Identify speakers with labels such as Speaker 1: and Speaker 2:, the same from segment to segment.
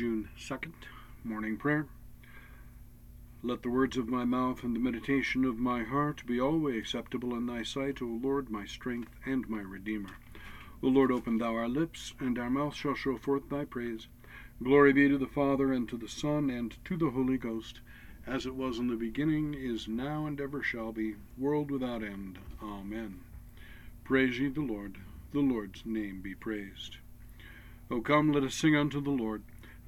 Speaker 1: June 2nd, morning prayer. Let the words of my mouth and the meditation of my heart be always acceptable in thy sight, O Lord, my strength and my Redeemer. O Lord, open thou our lips, and our mouth shall show forth thy praise. Glory be to the Father, and to the Son, and to the Holy Ghost, as it was in the beginning, is now, and ever shall be, world without end. Amen. Praise ye the Lord. The Lord's name be praised. O come, let us sing unto the Lord.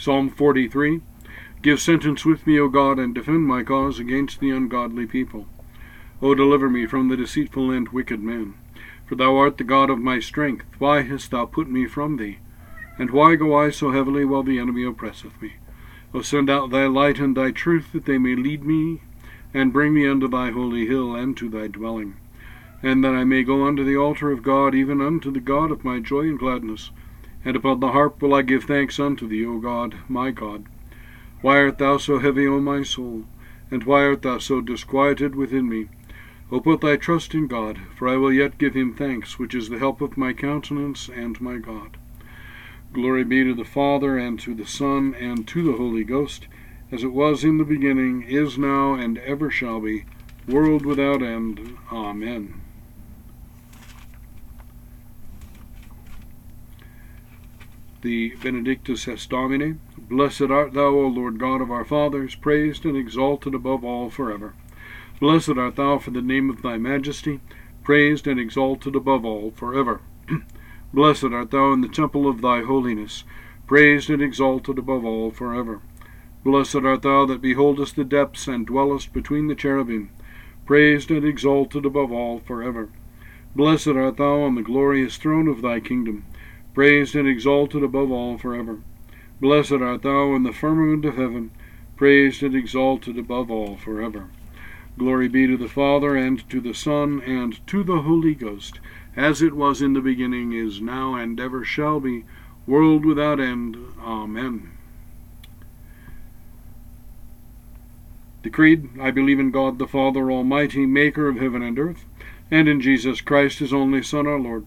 Speaker 1: Psalm 43 Give sentence with me, O God, and defend my cause against the ungodly people. O deliver me from the deceitful and wicked men. For thou art the God of my strength. Why hast thou put me from thee? And why go I so heavily while the enemy oppresseth me? O send out thy light and thy truth, that they may lead me, and bring me unto thy holy hill, and to thy dwelling. And that I may go unto the altar of God, even unto the God of my joy and gladness and upon the harp will I give thanks unto thee, O God, my God. Why art thou so heavy, O my soul? And why art thou so disquieted within me? O put thy trust in God, for I will yet give him thanks, which is the help of my countenance and my God. Glory be to the Father, and to the Son, and to the Holy Ghost, as it was in the beginning, is now, and ever shall be, world without end. Amen. The Benedictus es Domine. Blessed art thou, O Lord God of our fathers, praised and exalted above all forever. Blessed art thou for the name of thy majesty, praised and exalted above all forever. Blessed art thou in the temple of thy holiness, praised and exalted above all forever. Blessed art thou that beholdest the depths and dwellest between the cherubim, praised and exalted above all forever. Blessed art thou on the glorious throne of thy kingdom praised and exalted above all forever. Blessed art thou in the firmament of heaven, praised and exalted above all forever. Glory be to the Father, and to the Son, and to the Holy Ghost, as it was in the beginning, is now, and ever shall be, world without end. Amen. The Creed I believe in God the Father Almighty, maker of heaven and earth, and in Jesus Christ, his only Son, our Lord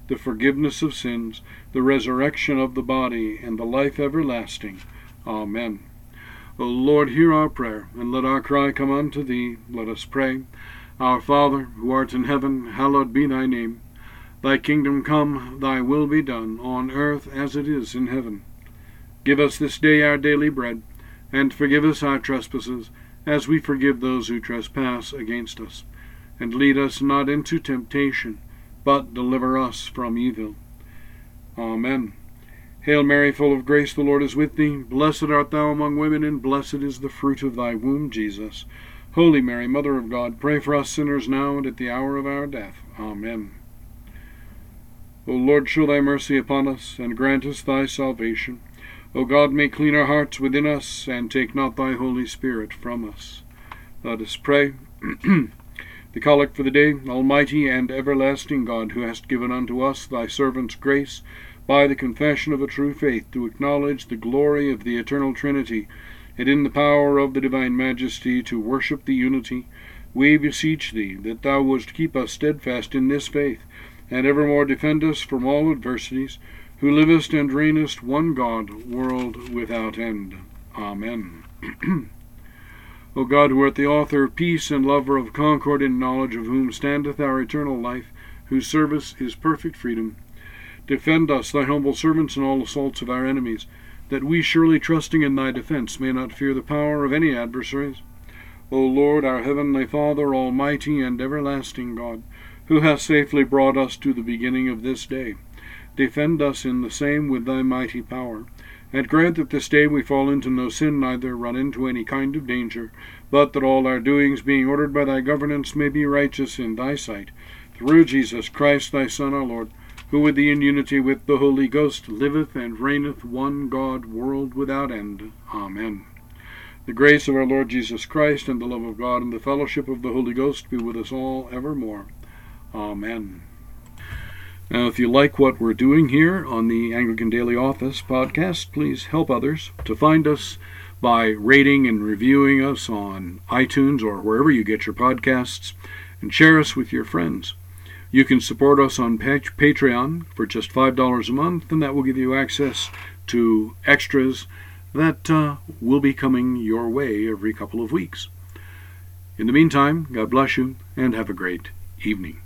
Speaker 1: the forgiveness of sins, the resurrection of the body, and the life everlasting. Amen. O Lord, hear our prayer, and let our cry come unto thee. Let us pray. Our Father, who art in heaven, hallowed be thy name. Thy kingdom come, thy will be done, on earth as it is in heaven. Give us this day our daily bread, and forgive us our trespasses, as we forgive those who trespass against us. And lead us not into temptation but deliver us from evil. Amen. Hail Mary, full of grace, the Lord is with thee. Blessed art thou among women, and blessed is the fruit of thy womb, Jesus. Holy Mary, Mother of God, pray for us sinners now and at the hour of our death. Amen. O Lord, show thy mercy upon us, and grant us thy salvation. O God, may clean our hearts within us, and take not thy Holy Spirit from us. Let us pray. The Collect for the day, Almighty and everlasting God, who hast given unto us, thy servants, grace, by the confession of a true faith, to acknowledge the glory of the eternal Trinity, and in the power of the divine majesty to worship the unity, we beseech thee that thou wouldst keep us steadfast in this faith, and evermore defend us from all adversities, who livest and reignest one God, world without end. Amen. o God, who art the author of peace and lover of concord in knowledge, of whom standeth our eternal life, whose service is perfect freedom, defend us, thy humble servants, in all assaults of our enemies that we surely trusting in thy defence may not fear the power of any adversaries. O Lord, our heavenly Father, almighty and everlasting God, who hast safely brought us to the beginning of this day, defend us in the same with thy mighty power, and grant that this day we fall into no sin, neither run into any kind of danger, but that all our doings, being ordered by thy governance, may be righteous in thy sight, through Jesus Christ thy Son, our Lord who with thee in unity with the Holy Ghost liveth and reigneth one God, world without end. Amen. The grace of our Lord Jesus Christ, and the love of God, and the fellowship of the Holy Ghost be with us all evermore. Amen. Now, if you like what we're doing here on the Anglican Daily Office podcast, please help others to find us by rating and reviewing us on iTunes or wherever you get your podcasts, and share us with your friends. You can support us on Patreon for just $5 a month, and that will give you access to extras that uh, will be coming your way every couple of weeks. In the meantime, God bless you and have a great evening.